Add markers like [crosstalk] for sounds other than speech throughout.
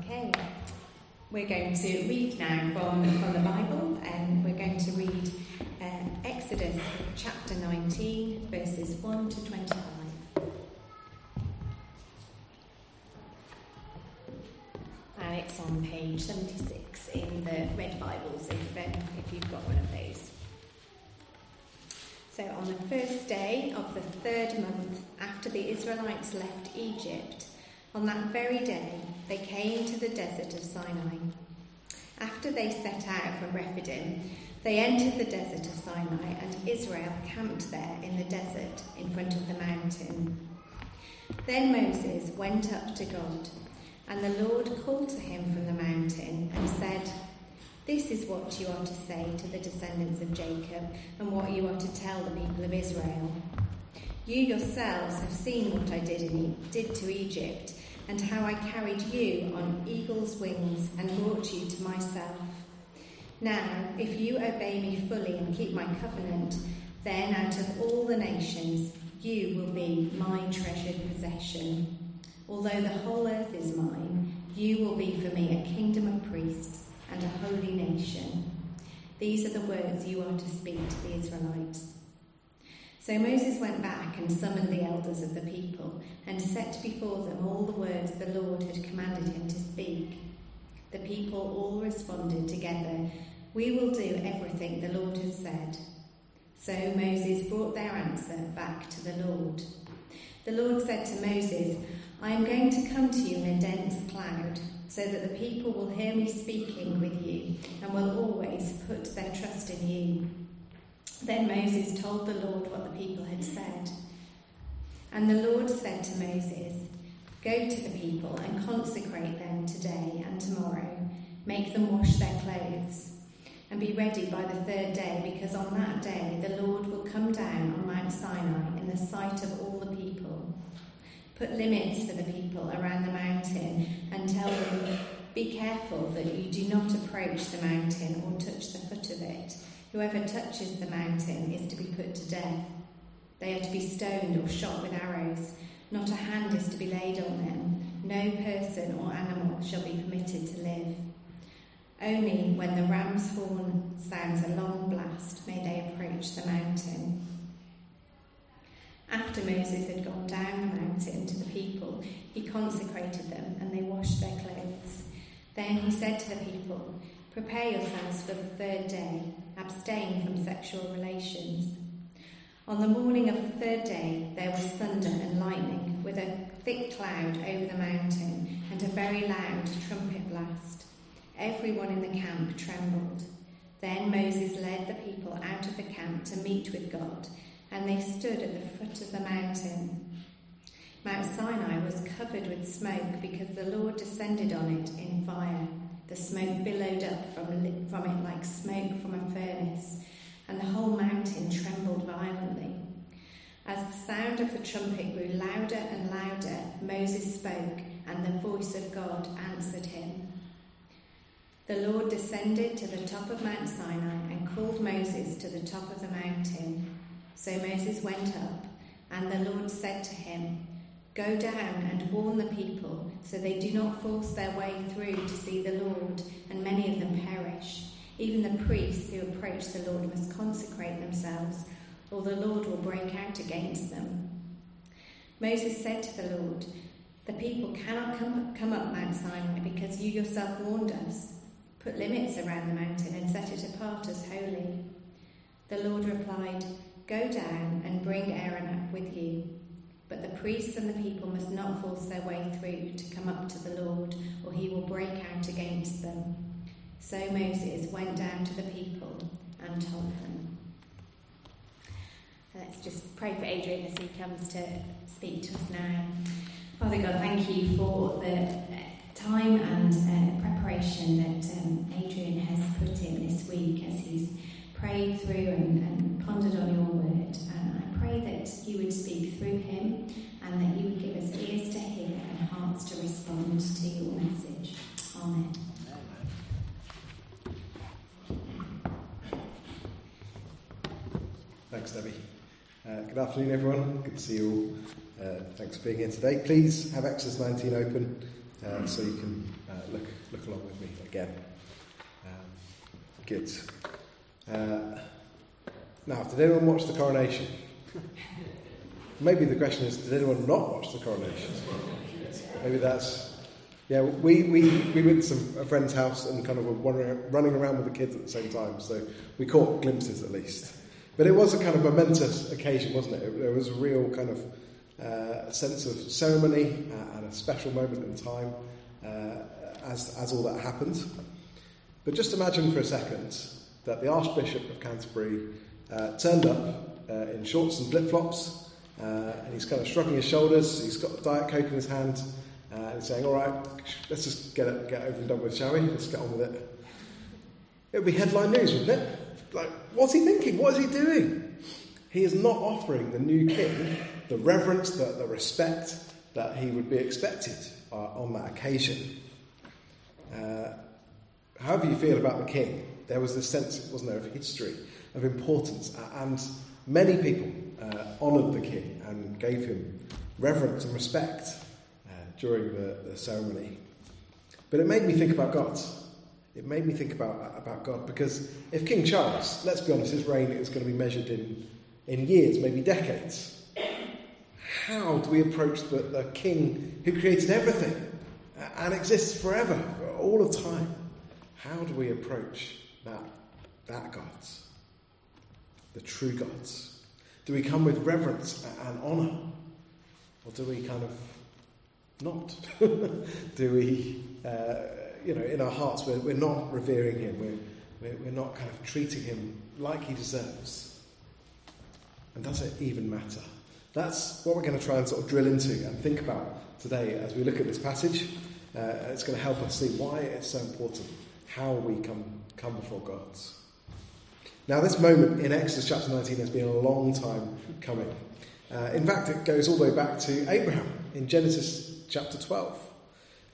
Okay, we're going to read now from, from the Bible, and we're going to read uh, Exodus chapter 19, verses 1 to 25. And it's on page 76 in the Red Bibles, if, um, if you've got one of those. So, on the first day of the third month after the Israelites left Egypt, on that very day they came to the desert of Sinai. After they set out from Rephidim, they entered the desert of Sinai, and Israel camped there in the desert in front of the mountain. Then Moses went up to God, and the Lord called to him from the mountain and said, This is what you are to say to the descendants of Jacob, and what you are to tell the people of Israel. You yourselves have seen what I did, in, did to Egypt and how I carried you on eagle's wings and brought you to myself. Now, if you obey me fully and keep my covenant, then out of all the nations you will be my treasured possession. Although the whole earth is mine, you will be for me a kingdom of priests and a holy nation. These are the words you are to speak to the Israelites. So Moses went back and summoned the elders of the people and set before them all the words the Lord had commanded him to speak. The people all responded together, We will do everything the Lord has said. So Moses brought their answer back to the Lord. The Lord said to Moses, I am going to come to you in a dense cloud, so that the people will hear me speaking with you and will always put their trust in you. Then Moses told the Lord what the people had said. And the Lord said to Moses, Go to the people and consecrate them today and tomorrow. Make them wash their clothes. And be ready by the third day, because on that day the Lord will come down on Mount Sinai in the sight of all the people. Put limits for the people around the mountain and tell them, Be careful that you do not approach the mountain or touch the foot of it Whoever touches the mountain is to be put to death. They are to be stoned or shot with arrows. Not a hand is to be laid on them. No person or animal shall be permitted to live. Only when the ram's horn sounds a long blast may they approach the mountain. After Moses had gone down the mountain to the people, he consecrated them and they washed their clothes. Then he said to the people, Prepare yourselves for the third day. Abstain from sexual relations. On the morning of the third day, there was thunder and lightning, with a thick cloud over the mountain, and a very loud trumpet blast. Everyone in the camp trembled. Then Moses led the people out of the camp to meet with God, and they stood at the foot of the mountain. Mount Sinai was covered with smoke because the Lord descended on it in fire. The smoke billowed up from, from it like smoke from a furnace, and the whole mountain trembled violently. As the sound of the trumpet grew louder and louder, Moses spoke, and the voice of God answered him. The Lord descended to the top of Mount Sinai and called Moses to the top of the mountain. So Moses went up, and the Lord said to him, Go down and warn the people, so they do not force their way through to see the Lord, and many of them perish. Even the priests who approach the Lord must consecrate themselves, or the Lord will break out against them. Moses said to the Lord, The people cannot come, come up Mount Sinai because you yourself warned us. Put limits around the mountain and set it apart as holy. The Lord replied, Go down and bring Aaron up with you. But the priests and the people must not force their way through to come up to the Lord, or he will break out against them. So Moses went down to the people and told them. Let's just pray for Adrian as he comes to speak to us now. Father God, thank you for the time and uh, preparation that um, Adrian has put in this week as he's prayed through and, and pondered on your word. And I pray that you would speak through him and that you would give us ears to hear and hearts to respond to your message. Amen. Thanks, Debbie. Uh, good afternoon, everyone. Good to see you all. Uh, thanks for being here today. Please have Exodus 19 open uh, so you can uh, look, look along with me again. Um, good. Uh, now, did anyone watch the coronation? Maybe the question is, did anyone not watch the coronation? Maybe that's. Yeah, we, we, we went to some, a friend's house and kind of were running around with the kids at the same time, so we caught glimpses at least. But it was a kind of momentous occasion, wasn't it? There was a real kind of uh, sense of ceremony uh, and a special moment in time uh, as, as all that happened. But just imagine for a second that the Archbishop of Canterbury uh, turned up in shorts and flip flops, uh, and he's kind of shrugging his shoulders. He's got a Diet Coke in his hand, uh, and saying, All right, let's just get it, get over and done with, shall we? Let's get on with it. It would be headline news, wouldn't it? Like, what's he thinking? What is he doing? He is not offering the new king the reverence, the, the respect that he would be expected uh, on that occasion. Uh, however you feel about the king, there was this sense, wasn't there, of history, of importance, and many people uh, honoured the king and gave him reverence and respect uh, during the, the, ceremony. But it made me think about God. It made me think about, about God because if King Charles, let's be honest, his reign is going to be measured in, in years, maybe decades. How do we approach the, the king who created everything and exists forever, all of time? How do we approach that, that God? The true gods? Do we come with reverence and honour? Or do we kind of not? [laughs] do we, uh, you know, in our hearts, we're, we're not revering him, we're, we're, not kind of treating him like he deserves? And does it even matter? That's what we're going to try and sort of drill into and think about today as we look at this passage. Uh, it's going to help us see why it's so important how we come, come before God. Now, this moment in Exodus chapter 19 has been a long time coming. Uh, in fact, it goes all the way back to Abraham in Genesis chapter 12.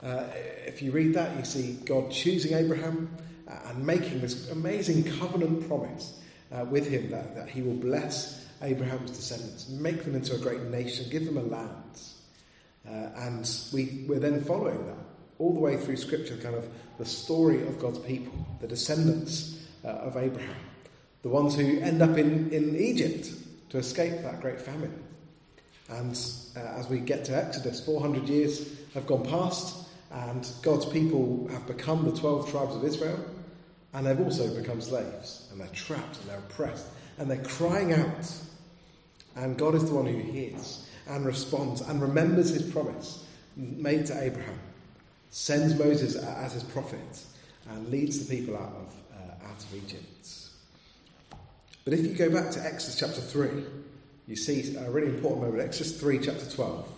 Uh, if you read that, you see God choosing Abraham uh, and making this amazing covenant promise uh, with him that, that he will bless Abraham's descendants, make them into a great nation, give them a land. Uh, and we, we're then following that all the way through Scripture, kind of the story of God's people, the descendants uh, of Abraham, the ones who end up in, in Egypt to escape that great famine. And uh, as we get to Exodus, 400 years have gone past, and God's people have become the 12 tribes of Israel, and they've also become slaves, and they're trapped, and they're oppressed, and they're crying out. And God is the one who hears and responds and remembers his promise made to Abraham sends Moses as his prophet and leads the people out of, uh, out of Egypt. But if you go back to Exodus chapter 3, you see a really important moment. Exodus 3, chapter 12.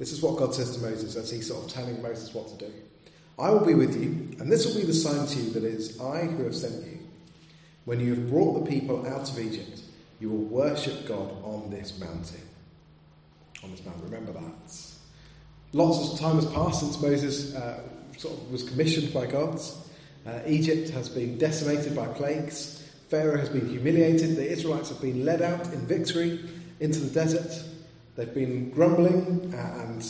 This is what God says to Moses as he's sort of telling Moses what to do. I will be with you, and this will be the sign to you that it is I who have sent you. When you have brought the people out of Egypt, you will worship God on this mountain. On this mountain, remember that. Lots of time has passed since Moses uh, sort of was commissioned by God. Uh, Egypt has been decimated by plagues. Pharaoh has been humiliated. The Israelites have been led out in victory into the desert. They've been grumbling and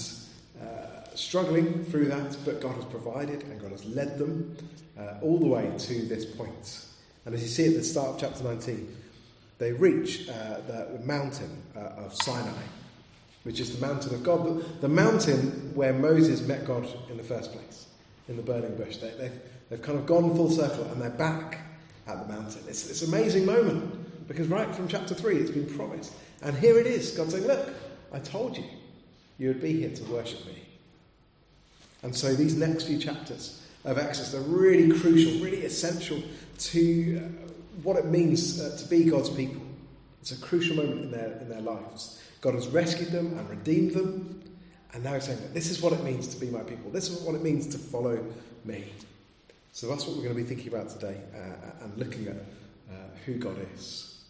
uh, struggling through that, but God has provided and God has led them uh, all the way to this point. And as you see at the start of chapter 19, they reach uh, the mountain uh, of Sinai which is the mountain of God, the, the mountain where Moses met God in the first place, in the burning bush. They, they've, they've kind of gone full circle and they're back at the mountain. It's this amazing moment because right from chapter 3 it's been promised. And here it is God saying, Look, I told you you would be here to worship me. And so these next few chapters of Exodus are really crucial, really essential to uh, what it means uh, to be God's people. It's a crucial moment in their, in their lives. God has rescued them and redeemed them. And now he's saying this is what it means to be my people. This is what it means to follow me. So that's what we're going to be thinking about today uh, and looking at uh, who God is.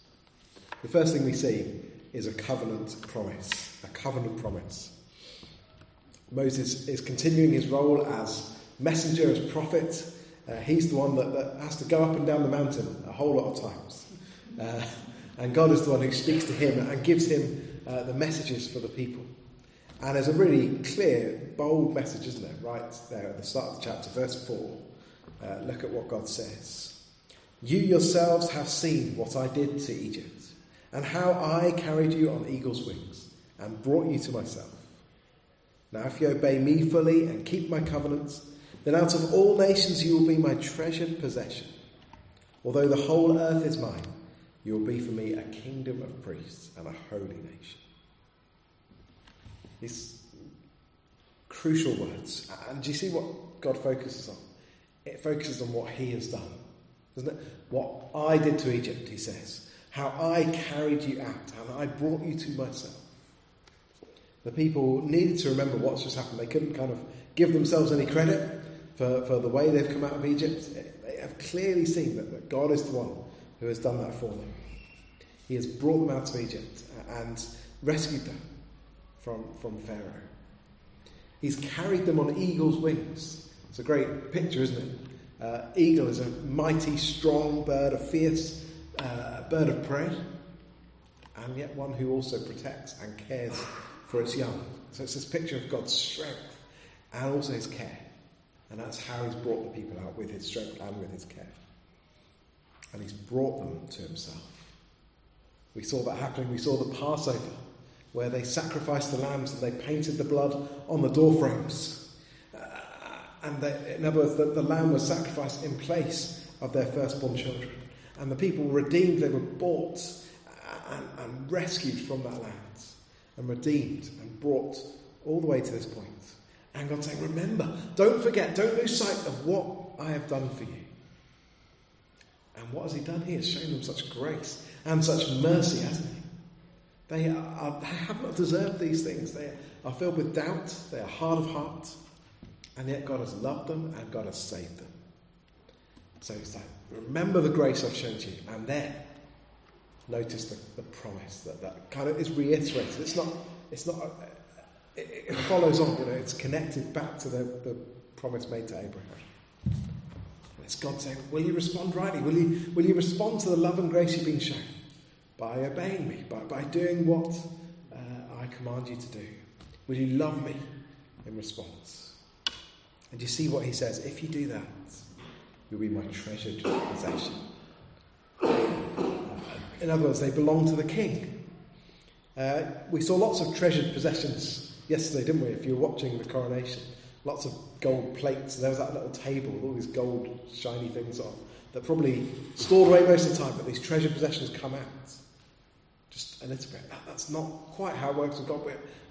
The first thing we see is a covenant promise. A covenant promise. Moses is continuing his role as messenger, as prophet. Uh, he's the one that, that, has to go up and down the mountain a whole lot of times. Uh, and God is the one who speaks to him and gives him uh, the messages for the people. And there's a really clear, bold message, isn't there? Right there at the start of the chapter, verse 4. Uh, look at what God says. You yourselves have seen what I did to Egypt, and how I carried you on eagle's wings and brought you to myself. Now, if you obey me fully and keep my covenants, then out of all nations you will be my treasured possession. Although the whole earth is mine, you will be for me a kingdom of priests and a holy nation. These crucial words. And do you see what God focuses on? It focuses on what He has done, doesn't it? What I did to Egypt, He says. How I carried you out and I brought you to myself. The people needed to remember what's just happened. They couldn't kind of give themselves any credit for, for the way they've come out of Egypt. They have clearly seen that, that God is the one who has done that for them. He has brought them out of Egypt and rescued them from, from Pharaoh. He's carried them on eagle's wings. It's a great picture, isn't it? Uh, eagle is a mighty, strong bird, a fierce uh, bird of prey, and yet one who also protects and cares for its young. So it's this picture of God's strength and also his care. And that's how he's brought the people out with his strength and with his care. And he's brought them to himself. We saw that happening. We saw the Passover, where they sacrificed the lambs and they painted the blood on the door frames. Uh, and they, in other words, the, the lamb was sacrificed in place of their firstborn children. And the people were redeemed, they were bought and, and rescued from that land, and redeemed and brought all the way to this point. And God's saying, Remember, don't forget, don't lose sight of what I have done for you. And what has He done? He has shown them such grace and such mercy, hasn't He? They, are, they have not deserved these things. They are filled with doubt, they are hard of heart, and yet God has loved them and God has saved them. So He's like, Remember the grace I've shown to you. And then notice the, the promise that, that kind of is reiterated. It's not, it's not, it, it follows on, you know, it's connected back to the, the promise made to Abraham. It's God saying, Will you respond rightly? Will you, will you respond to the love and grace you've been shown? By obeying me, by, by doing what uh, I command you to do. Will you love me in response? And you see what he says? If you do that, you'll be my treasured possession. In other words, they belong to the king. Uh, we saw lots of treasured possessions yesterday, didn't we? If you were watching the coronation, lots of gold plates. There was that little table with all these gold shiny things on that probably stored away most of the time, but these treasured possessions come out just a little bit. That, that's not quite how it works with God.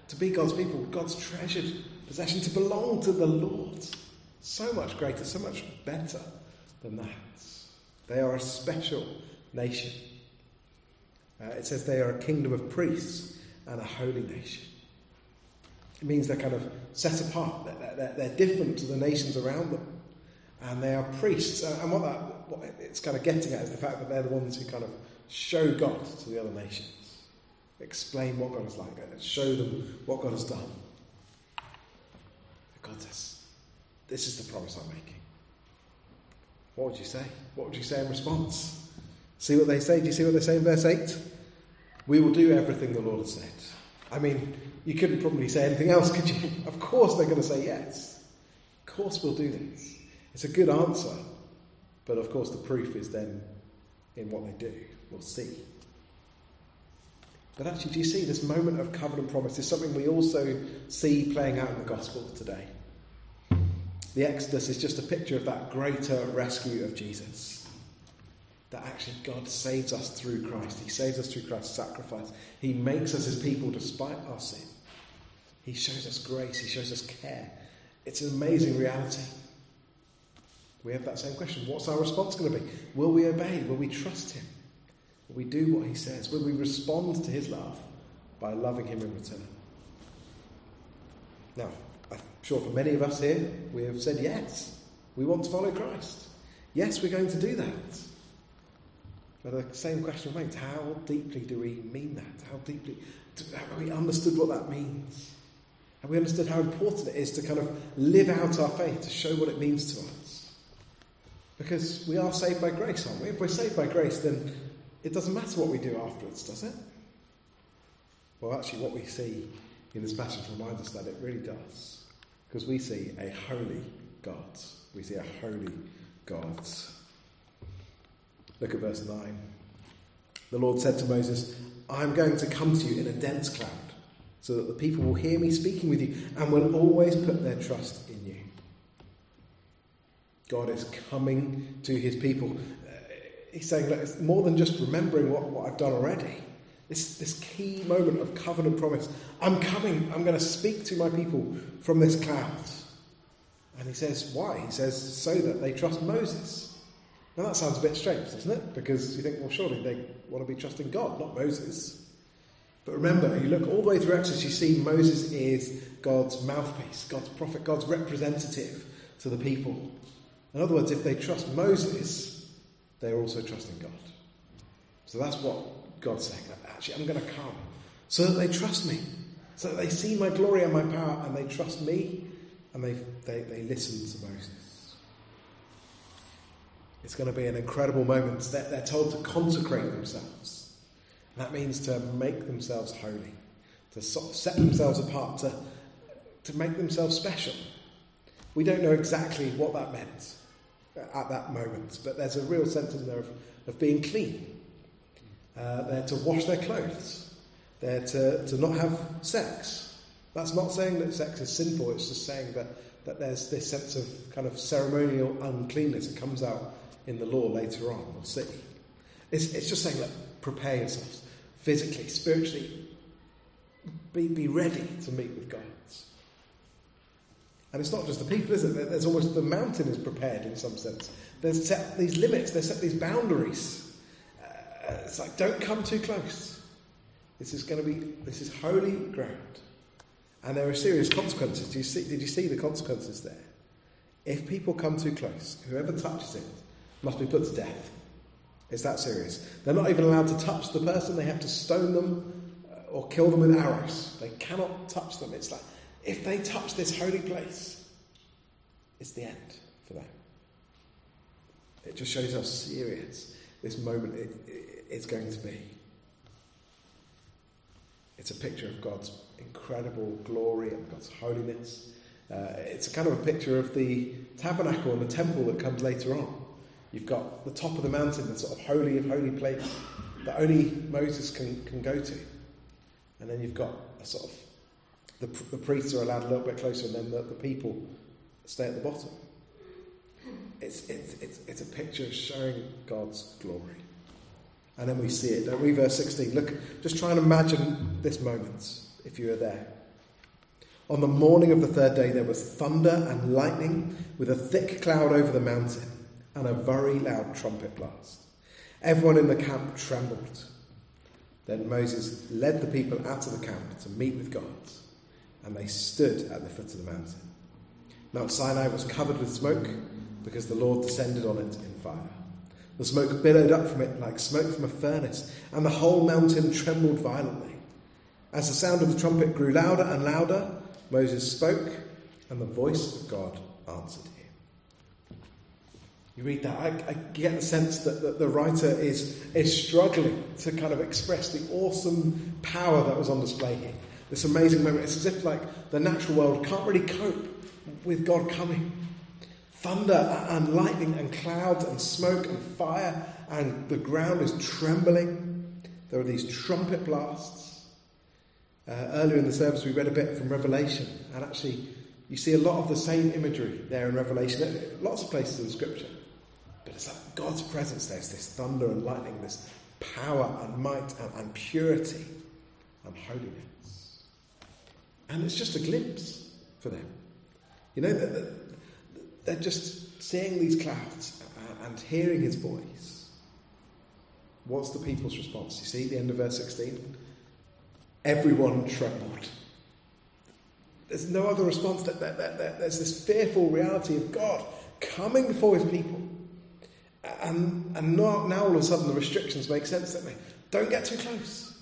To be God's people, God's treasured possession, to belong to the Lord. So much greater, so much better than that. They are a special nation. Uh, it says they are a kingdom of priests and a holy nation. It means they're kind of set apart, they're, they're, they're different to the nations around them. And they are priests. And what, that, what it's kind of getting at is the fact that they're the ones who kind of show God to the other nations, explain what God is like, and show them what God has done. God This is the promise I'm making. What would you say? What would you say in response? See what they say? Do you see what they say in verse 8? We will do everything the Lord has said. I mean, you couldn't probably say anything else, could you? [laughs] Of course they're going to say yes. Of course we'll do this. It's a good answer. But of course the proof is then in what they do. We'll see. But actually, do you see this moment of covenant promise is something we also see playing out in the gospel today? The Exodus is just a picture of that greater rescue of Jesus. That actually God saves us through Christ. He saves us through Christ's sacrifice. He makes us his people despite our sin. He shows us grace. He shows us care. It's an amazing reality. We have that same question. What's our response going to be? Will we obey? Will we trust him? Will we do what he says? Will we respond to his love by loving him in return? Now, I'm sure for many of us here, we have said yes. We want to follow Christ. Yes, we're going to do that. But the same question remains how deeply do we mean that? How deeply have we understood what that means? Have we understood how important it is to kind of live out our faith, to show what it means to us? Because we are saved by grace, aren't we? If we're saved by grace, then it doesn't matter what we do afterwards, does it? Well, actually, what we see in this passage reminds us that it really does. Because we see a holy God. We see a holy God. Look at verse 9. The Lord said to Moses, I'm going to come to you in a dense cloud, so that the people will hear me speaking with you and will always put their trust in you. God is coming to his people. Uh, he's saying, Look, it's more than just remembering what, what I've done already. This, this key moment of covenant promise. I'm coming. I'm going to speak to my people from this cloud. And he says, Why? He says, So that they trust Moses. Now that sounds a bit strange, doesn't it? Because you think, well, surely they want to be trusting God, not Moses. But remember, you look all the way through Exodus, you see Moses is God's mouthpiece, God's prophet, God's representative to the people. In other words, if they trust Moses, they're also trusting God. So that's what God's sake, Actually, I'm going to come so that they trust me, so that they see my glory and my power, and they trust me, and they, they, they listen to Moses. It's going to be an incredible moment. They're, they're told to consecrate themselves. That means to make themselves holy, to sort of set themselves apart, to, to make themselves special. We don't know exactly what that meant at that moment, but there's a real sense in there of, of being clean. Uh, they're to wash their clothes. They're to, to not have sex. That's not saying that sex is sinful, it's just saying that, that there's this sense of kind of ceremonial uncleanness that comes out in the law later on, we'll see. It's, it's just saying, look, prepare yourselves physically, spiritually, be, be ready to meet with God. And it's not just the people, is it? There's almost the mountain is prepared in some sense. There's set these limits, there's set these boundaries. It's like, don't come too close. This is going to be, this is holy ground. And there are serious consequences. Do you see, did you see the consequences there? If people come too close, whoever touches it must be put to death. It's that serious. They're not even allowed to touch the person, they have to stone them uh, or kill them with arrows. They cannot touch them. It's like, if they touch this holy place, it's the end for them. It just shows how serious this moment it, it, it's going to be. It's a picture of God's incredible glory and God's holiness. Uh, it's kind of a picture of the tabernacle and the temple that comes later on. You've got the top of the mountain, the sort of holy of holy place that only Moses can, can go to. And then you've got a sort of, the, the priests are allowed a little bit closer, and then the, the people stay at the bottom. It's, it's, it's, it's a picture of showing God's glory. And then we see it, don't we? Verse 16. Look, just try and imagine this moment if you were there. On the morning of the third day, there was thunder and lightning with a thick cloud over the mountain and a very loud trumpet blast. Everyone in the camp trembled. Then Moses led the people out of the camp to meet with God, and they stood at the foot of the mountain. Mount Sinai was covered with smoke because the Lord descended on it in fire. The smoke billowed up from it like smoke from a furnace, and the whole mountain trembled violently. As the sound of the trumpet grew louder and louder, Moses spoke, and the voice of God answered him. you read that, I, I get the sense that, that the writer is, is struggling to kind of express the awesome power that was on display here. This amazing moment. It's as if like the natural world can't really cope with God coming. Thunder and lightning and clouds and smoke and fire, and the ground is trembling. There are these trumpet blasts. Uh, earlier in the service, we read a bit from Revelation, and actually, you see a lot of the same imagery there in Revelation, lots of places in Scripture. But it's like God's presence, there's this thunder and lightning, this power and might and, and purity and holiness. And it's just a glimpse for them. You know, they're, they're just seeing these clouds and hearing his voice. What's the people's response? You see the end of verse 16? Everyone trembled. There's no other response. There's this fearful reality of God coming before his people. And, and now, now all of a sudden the restrictions make sense, don't they? Don't get too close.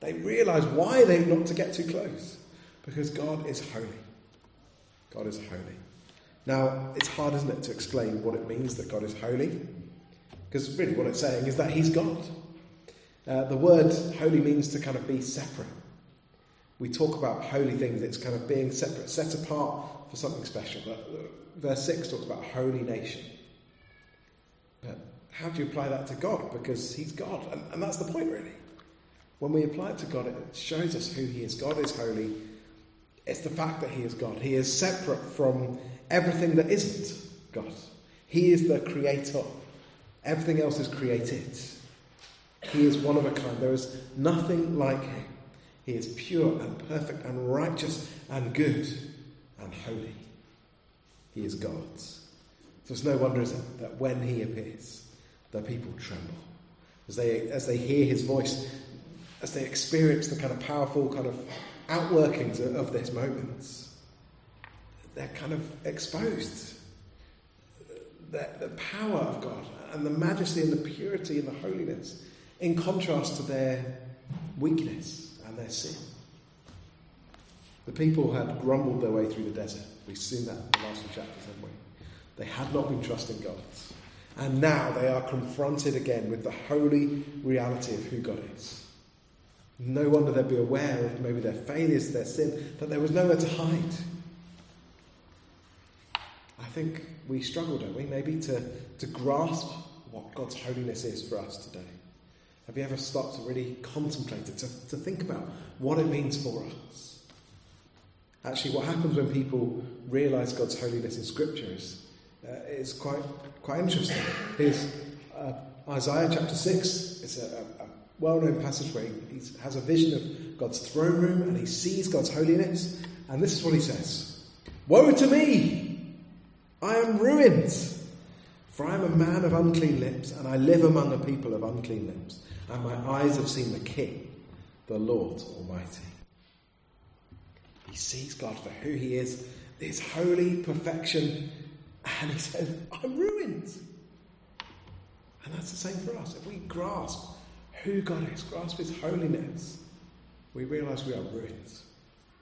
They realise why they're not to get too close. Because God is holy. God is holy. Now, it's hard, isn't it, to explain what it means that God is holy? Because really what it's saying is that He's God. Uh, the word holy means to kind of be separate. we talk about holy things, it's kind of being separate, set apart for something special. But verse 6 talks about holy nation. But how do you apply that to God? Because He's God. And, and that's the point, really. When we apply it to God, it shows us who He is. God is holy. It's the fact that He is God. He is separate from everything that isn't God. He is the creator. Everything else is created. He is one of a kind. There is nothing like Him. He is pure and perfect and righteous and good and holy. He is God. So it's no wonder, is it, that when He appears, the people tremble. As they, as they hear His voice, as they experience the kind of powerful kind of outworkings of, this moment, they're kind of exposed. The, the power of God and the majesty and the purity and the holiness in contrast to their weakness and their sin. The people had grumbled their way through the desert. We've seen that in the last few chapters, haven't we? They had not been trusting God. And now they are confronted again with the holy reality of who God is. No wonder they'd be aware of maybe their failures, their sin, that there was nowhere to hide. I think we struggle, don't we, maybe to, to grasp what God's holiness is for us today. Have you ever stopped to really contemplate it, to, to think about what it means for us? Actually, what happens when people realise God's holiness in Scripture is, uh, is quite, quite interesting. Here's uh, Isaiah chapter 6. It's a, a, a well known passage where he has a vision of God's throne room and he sees God's holiness. And this is what he says Woe to me! I am ruined! For I am a man of unclean lips, and I live among a people of unclean lips, and my eyes have seen the King, the Lord Almighty. He sees God for who He is, His holy perfection, and He says, I'm ruined. And that's the same for us. If we grasp who God is, grasp His holiness, we realize we are ruined.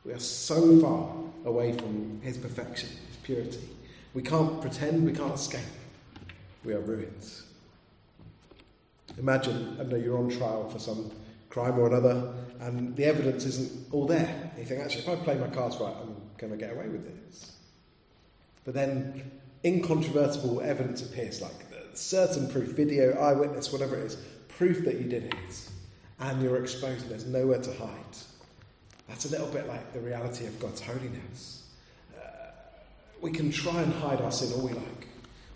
We are so far away from His perfection, His purity. We can't pretend, we can't escape. We are ruined. Imagine, I know you're on trial for some crime or another, and the evidence isn't all there. You think, actually, if I play my cards right, I'm going to get away with this. But then incontrovertible evidence appears, like certain proof, video, eyewitness, whatever it is, proof that you did it, and you're exposed and there's nowhere to hide. That's a little bit like the reality of God's holiness. We can try and hide our sin all we like.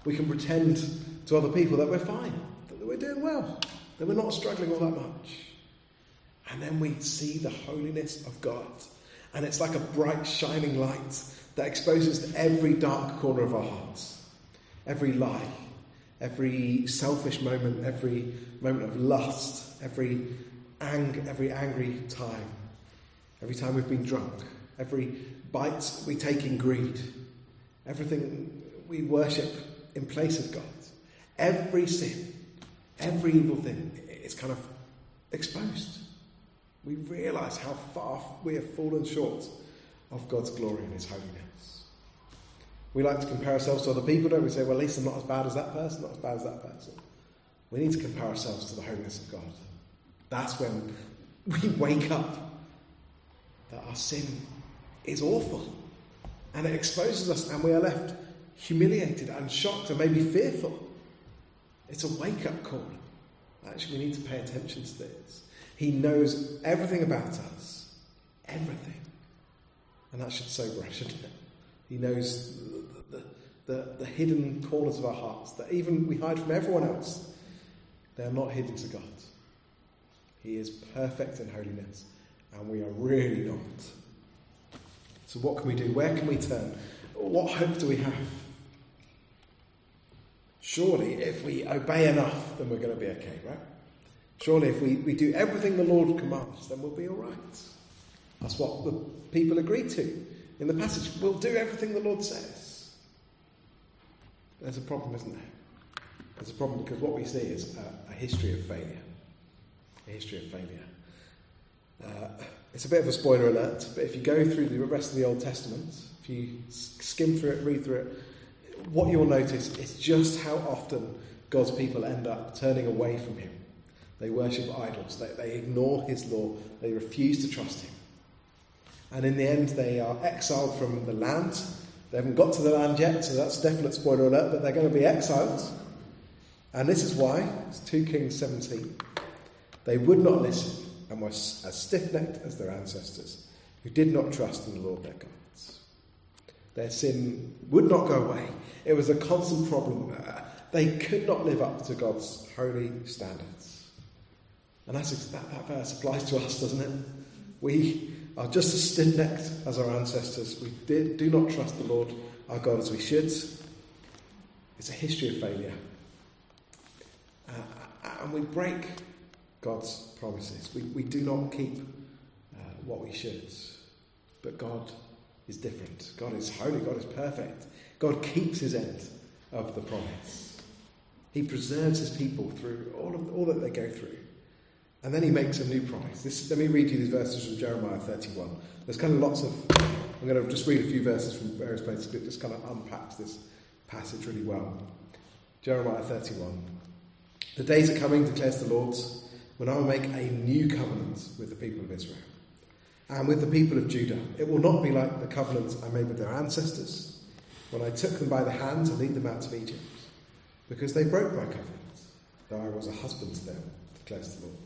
We can pretend to other people that we're fine, that we're doing well, that we're not struggling all that much. And then we see the holiness of God. And it's like a bright, shining light that exposes every dark corner of our hearts, every lie, every selfish moment, every moment of lust, every, ang- every angry time, every time we've been drunk, every bite we take in greed, everything we worship in place of God. Every sin, every evil thing is kind of exposed. We realise how far we have fallen short of God's glory and His holiness. We like to compare ourselves to other people, don't we? Say, well, at least I'm not as bad as that person, not as bad as that person. We need to compare ourselves to the holiness of God. That's when we wake up that our sin is awful and it exposes us, and we are left humiliated and shocked and maybe fearful. It's a wake up call. Actually, we need to pay attention to this. He knows everything about us. Everything. And that should sober us, shouldn't it? He knows the, the, the, the, hidden corners of our hearts that even we hide from everyone else. They are not hidden to God. He is perfect in holiness, and we are really not. So, what can we do? Where can we turn? What hope do we have? Surely, if we obey enough, then we're going to be okay, right? Surely, if we, we do everything the Lord commands, then we'll be all right. That's what the people agreed to in the passage. We'll do everything the Lord says. There's a problem, isn't there? There's a problem because what we see is a, a history of failure. A history of failure. Uh, it's a bit of a spoiler alert, but if you go through the rest of the Old Testament, if you skim through it, read through it, what you'll notice is just how often God's people end up turning away from Him. They worship idols, they, they ignore His law, they refuse to trust Him. And in the end, they are exiled from the land. They haven't got to the land yet, so that's definitely a spoiler alert, but they're going to be exiled. And this is why, it's 2 Kings 17, they would not listen and were as stiff necked as their ancestors, who did not trust in the Lord their God. Their sin would not go away. It was a constant problem. They could not live up to God's holy standards. And that's, that, that verse applies to us, doesn't it? We are just as stiff necked as our ancestors. We did, do not trust the Lord our God as we should. It's a history of failure. Uh, and we break God's promises. We, we do not keep uh, what we should. But God is different. God is holy. God is perfect. God keeps his end of the promise. He preserves his people through all, of, all that they go through. And then he makes a new promise. This, let me read you these verses from Jeremiah 31. There's kind of lots of, I'm going to just read a few verses from various places, but just kind of unpacks this passage really well. Jeremiah 31. The days are coming, declares the Lord, when I will make a new covenant with the people of Israel and with the people of Judah. It will not be like the covenant I made with their ancestors when I took them by the hand to lead them out of Egypt, because they broke my covenant, though I was a husband to them, declares the Lord.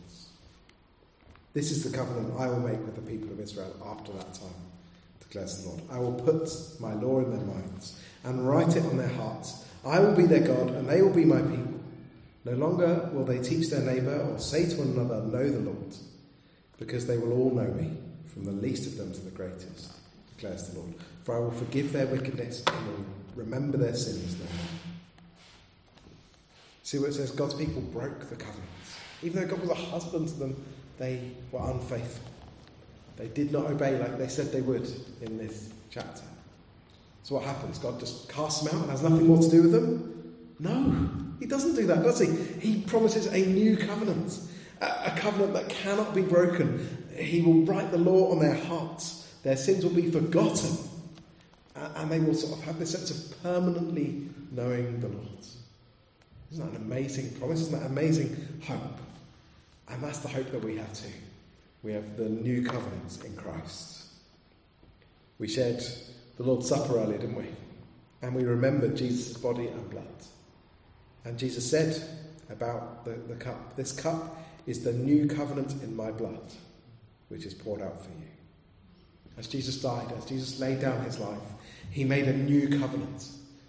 This is the covenant I will make with the people of Israel after that time, declares the Lord. I will put my law in their minds and write it on their hearts. I will be their God, and they will be my people. No longer will they teach their neighbour or say to one another, Know the Lord, because they will all know me, from the least of them to the greatest, declares the Lord. For I will forgive their wickedness and will remember their sins no more. See what it says? God's people broke the covenant. Even though God was a husband to them, they were unfaithful. They did not obey like they said they would in this chapter. So what happens? God just casts them out and has nothing more to do with them? No, he doesn't do that, does he? He promises a new covenant, a covenant that cannot be broken. He will write the law on their hearts. Their sins will be forgotten. And they will sort of have this sense of permanently knowing the Lord. Isn't that an amazing promise? Isn't that amazing hope? And that's the hope that we have too. We have the new covenant in Christ. We shared the Lord's Supper earlier, didn't we? And we remembered Jesus' body and blood. And Jesus said about the, the cup this cup is the new covenant in my blood, which is poured out for you. As Jesus died, as Jesus laid down his life, he made a new covenant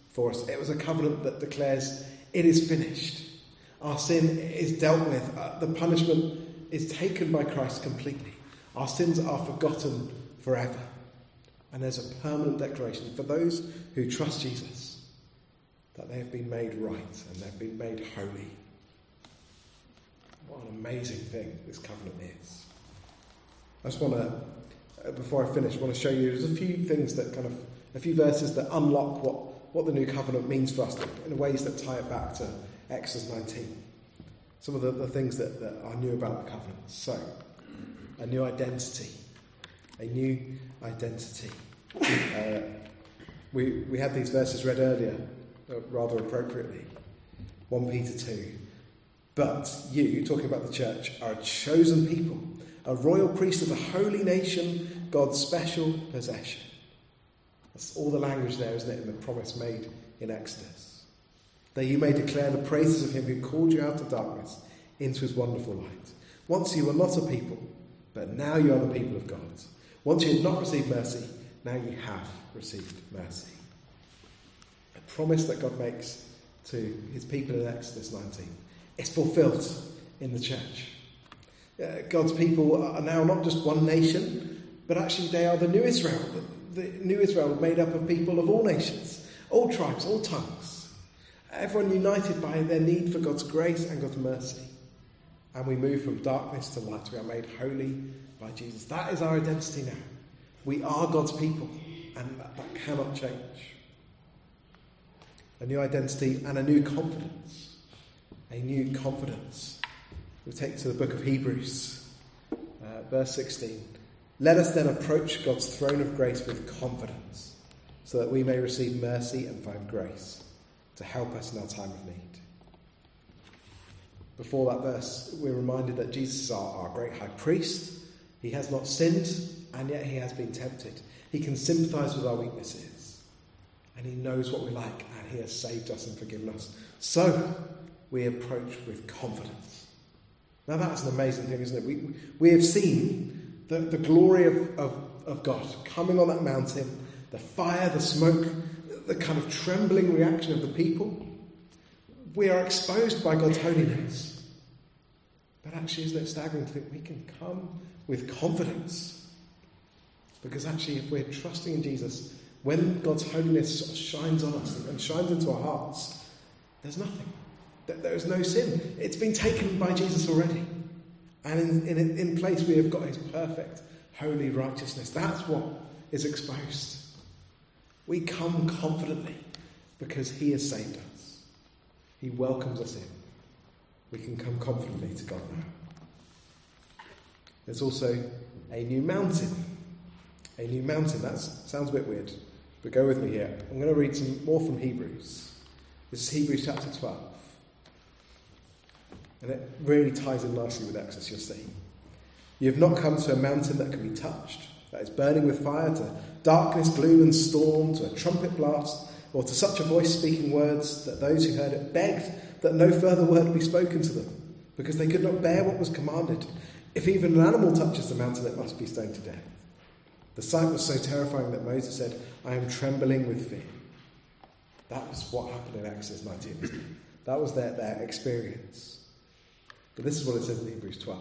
for us. It was a covenant that declares, It is finished. Our sin is dealt with. Uh, the punishment is taken by Christ completely. Our sins are forgotten forever. And there's a permanent declaration for those who trust Jesus that they have been made right and they've been made holy. What an amazing thing this covenant is. I just want to, uh, before I finish, want to show you there's a few things that kind of, a few verses that unlock what, what the new covenant means for us in ways that tie it back to Exodus 19. Some of the, the things that, that I knew about the covenant. So, a new identity. A new identity. Uh, we, we had these verses read earlier, Uh, rather appropriately. 1 Peter 2. But you, talking about the church, are a chosen people, a royal priesthood, of a holy nation, God's special possession. That's all the language there, isn't it, in the promise made in Exodus that you may declare the praises of him who called you out of darkness into his wonderful light. Once you were not a people, but now you are the people of God. Once you had not received mercy, now you have received mercy. Promise that God makes to his people in Exodus 19 is fulfilled in the church. Uh, God's people are now not just one nation, but actually they are the new Israel. The, the new Israel made up of people of all nations, all tribes, all tongues. Everyone united by their need for God's grace and God's mercy. And we move from darkness to light. We are made holy by Jesus. That is our identity now. We are God's people, and that, that cannot change. A new identity and a new confidence. A new confidence. We take to the book of Hebrews, uh, verse 16. Let us then approach God's throne of grace with confidence, so that we may receive mercy and find grace to help us in our time of need. Before that verse, we're reminded that Jesus is our, our great high priest. He has not sinned and yet he has been tempted. He can sympathize with our weaknesses, and he knows what we like, and he has saved us and forgiven us. So we approach with confidence. Now, that's an amazing thing, isn't it? We, we have seen the, the glory of, of, of God coming on that mountain, the fire, the smoke, the kind of trembling reaction of the people. We are exposed by God's holiness. But actually, isn't it staggering to think we can come with confidence? Because actually, if we're trusting in Jesus, when God's holiness shines on us and shines into our hearts, there's nothing. There is no sin. It's been taken by Jesus already. And in, in, in place, we have got his perfect, holy righteousness. That's what is exposed. We come confidently because he has saved us. He welcomes us in. We can come confidently to God now. There's also a new mountain. A new mountain. That sounds a bit weird, but go with me here. I'm going to read some more from Hebrews. This is Hebrews chapter 12. And it really ties in nicely with Exodus, you'll see. You have not come to a mountain that can be touched, that is burning with fire, to darkness, gloom, and storm, to a trumpet blast, or to such a voice speaking words that those who heard it begged that no further word be spoken to them, because they could not bear what was commanded. If even an animal touches the mountain, it must be stoned to death. The sight was so terrifying that Moses said, I am trembling with fear. That was what happened in Exodus 19, That was their, their experience. But this is what it says in Hebrews 12.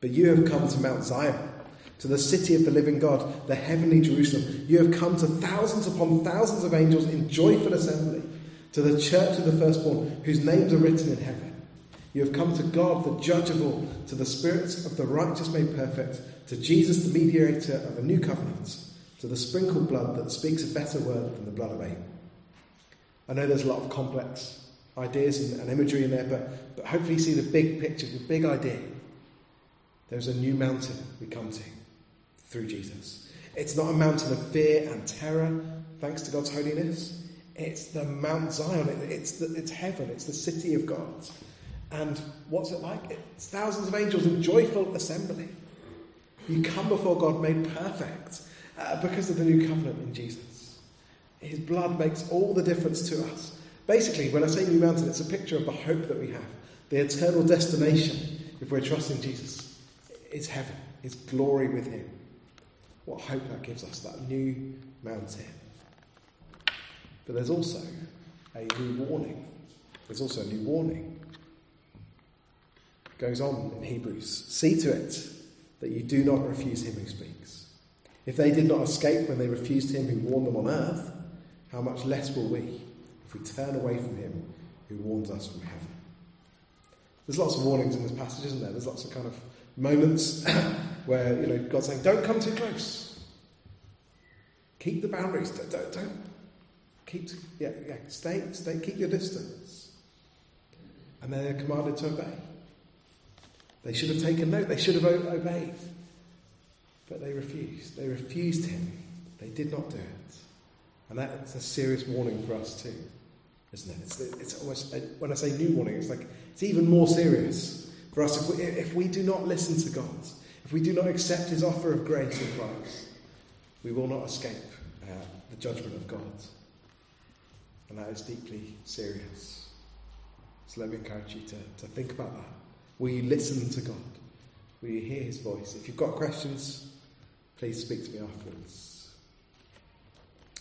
But you have come to Mount Zion, to the city of the living God, the heavenly Jerusalem. You have come to thousands upon thousands of angels in joyful assembly, to the church of the firstborn, whose names are written in heaven. You have come to God, the judge of all, to the spirits of the righteous made perfect, to Jesus, the mediator of a new covenant, to the sprinkled blood that speaks a better word than the blood of Abel. I know there's a lot of complex ideas and, and imagery in there, but, but hopefully you see the big picture, the big idea. There's a new mountain we come to through Jesus. It's not a mountain of fear and terror, thanks to God's holiness. It's the Mount Zion. It's, the, it's heaven. It's the city of God. And what's it like? It's thousands of angels in joyful assembly. You come before God made perfect uh, because of the new covenant in Jesus. His blood makes all the difference to us. Basically, when I say new mountain, it's a picture of the hope that we have, the eternal destination, if we're trusting Jesus, It's heaven, it's glory with Him. What hope that gives us, that new mountain. But there's also a new warning. There's also a new warning. It goes on in Hebrews See to it that you do not refuse him who speaks. If they did not escape when they refused him who warned them on earth, how much less will we if we turn away from him who warns us from heaven? There's lots of warnings in this passage, isn't there? There's lots of kind of moments [coughs] where you know God's saying, "Don't come too close. Keep the boundaries. Don't, don't, don't keep. Yeah, yeah. Stay, stay. Keep your distance." And they're commanded to obey. They should have taken note. They should have obeyed, but they refused. They refused Him. They did not do it, and that's a serious warning for us too, isn't it? It's, it's almost when I say new warning, it's like it's even more serious for us, if we, if we do not listen to God, if we do not accept his offer of grace in Christ, we will not escape uh, the judgment of God. And that is deeply serious. So let me encourage you to, to think about that. Will you listen to God? Will you hear his voice? If you've got questions, please speak to me afterwards.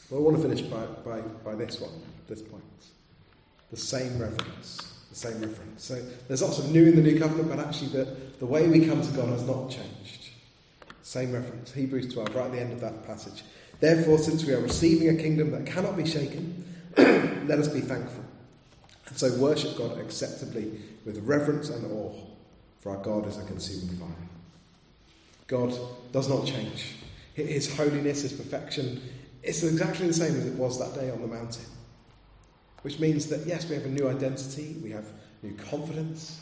Well, I want to finish by, by, by this one, this point. The same reverence the same reference. So there's lots of new in the new covenant, but actually the, the way we come to God has not changed. Same reference, Hebrews 12, right at the end of that passage. Therefore, since we are receiving a kingdom that cannot be shaken, [clears throat] let us be thankful. And so worship God acceptably with reverence and awe, for our God is a consuming fire. God does not change. His holiness, His perfection, it's exactly the same as it was that day on the mountain. Which means that, yes, we have a new identity, we have new confidence,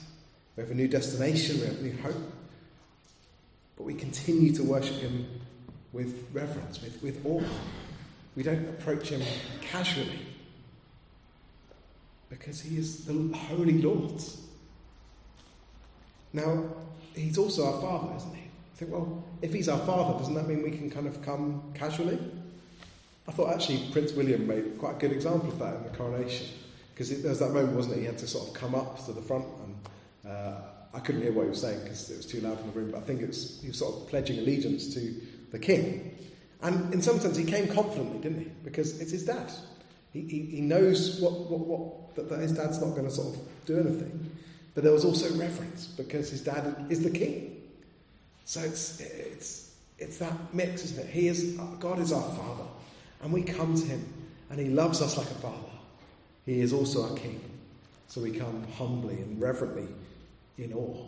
we have a new destination, we have new hope. But we continue to worship Him with reverence, with, with awe. We don't approach Him casually because He is the Holy Lord. Now, He's also our Father, isn't He? I think, well, if he's our father, doesn't that mean we can kind of come casually? I thought actually Prince William made quite a good example of that in the coronation. Because there was that moment, wasn't it? He had to sort of come up to the front, and uh, I couldn't hear what he was saying because it was too loud in the room. But I think it was, he was sort of pledging allegiance to the king. And in some sense, he came confidently, didn't he? Because it's his dad. He, he, he knows what, what, what, that, that his dad's not going to sort of do anything. But there was also reverence because his dad is the king. So it's, it's, it's that mix, isn't it? He is, God is our father. And we come to him and he loves us like a father. He is also our king. So we come humbly and reverently in awe.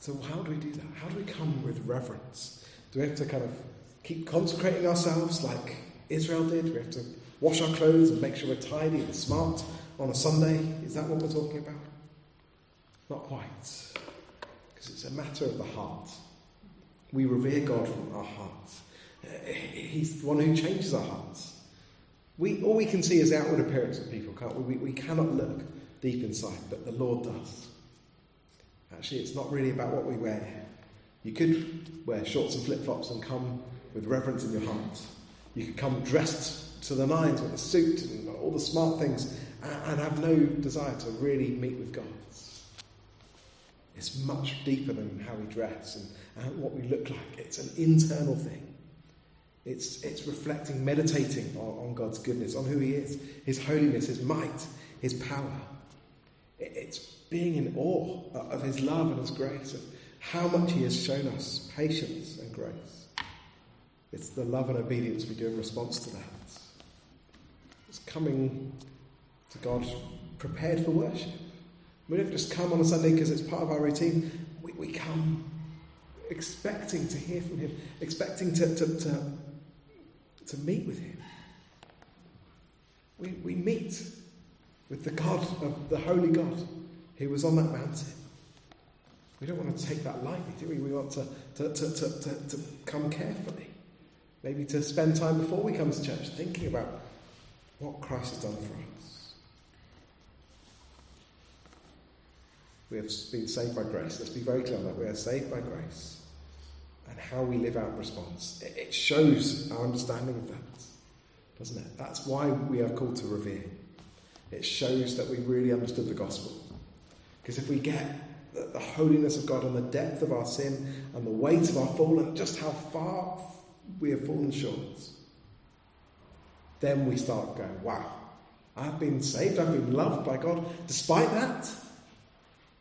So, how do we do that? How do we come with reverence? Do we have to kind of keep consecrating ourselves like Israel did? Do we have to wash our clothes and make sure we're tidy and smart on a Sunday? Is that what we're talking about? Not quite. Because it's a matter of the heart. We revere God from our hearts. Eh, He's the one who changes our hearts. We, all we can see is outward appearance of people, can't we? we? We cannot look deep inside, but the Lord does. Actually, it's not really about what we wear. You could wear shorts and flip flops and come with reverence in your heart. You could come dressed to the nines with a suit and all the smart things and have no desire to really meet with God. It's much deeper than how we dress and, and what we look like. It's an internal thing. It's, it's reflecting, meditating on, on, God's goodness, on who He is, His holiness, His might, His power. It's being in awe of His love and His grace, of how much He has shown us patience and grace. It's the love and obedience we do in response to that. It's coming to God prepared for worship. We don't just come on a Sunday because it's part of our routine. We, we come expecting to hear from Him, expecting to, to, to, to meet with Him. We, we meet with the God of the Holy God who was on that mountain. We don't want to take that lightly, do we? We want to, to, to, to, to, to come carefully. Maybe to spend time before we come to church thinking about what Christ has done for us. We have been saved by grace. Let's be very clear on that. We are saved by grace. And how we live out response. It shows our understanding of that, doesn't it? That's why we are called to revere. It shows that we really understood the gospel. Because if we get the holiness of God and the depth of our sin and the weight of our fall and just how far we have fallen short, then we start going, wow, I've been saved, I've been loved by God. Despite that,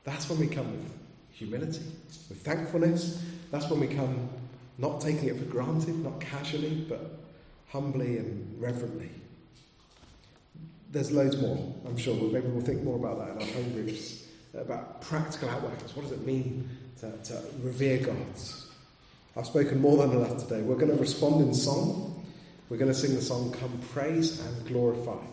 that's when we come with humility, with thankfulness. That's when we come not taking it for granted, not casually, but humbly and reverently. There's loads more, I'm sure. Maybe we'll think more about that in our home groups, about practical outworkings. What does it mean to, to revere God? I've spoken more than enough today. We're going to respond in song. We're going to sing the song Come Praise and Glorify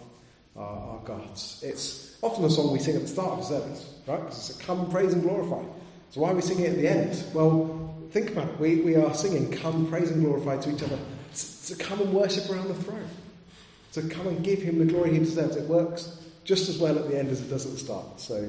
Our, our Gods. It's often a song we sing at the start of a service, right? Because it's a come praise and glorify. So why are we singing it at the end? Well, think about it. We, we are singing come praise and glorify to each other to come and worship around the throne to come and give him the glory he deserves. It works just as well at the end as it does at the start. So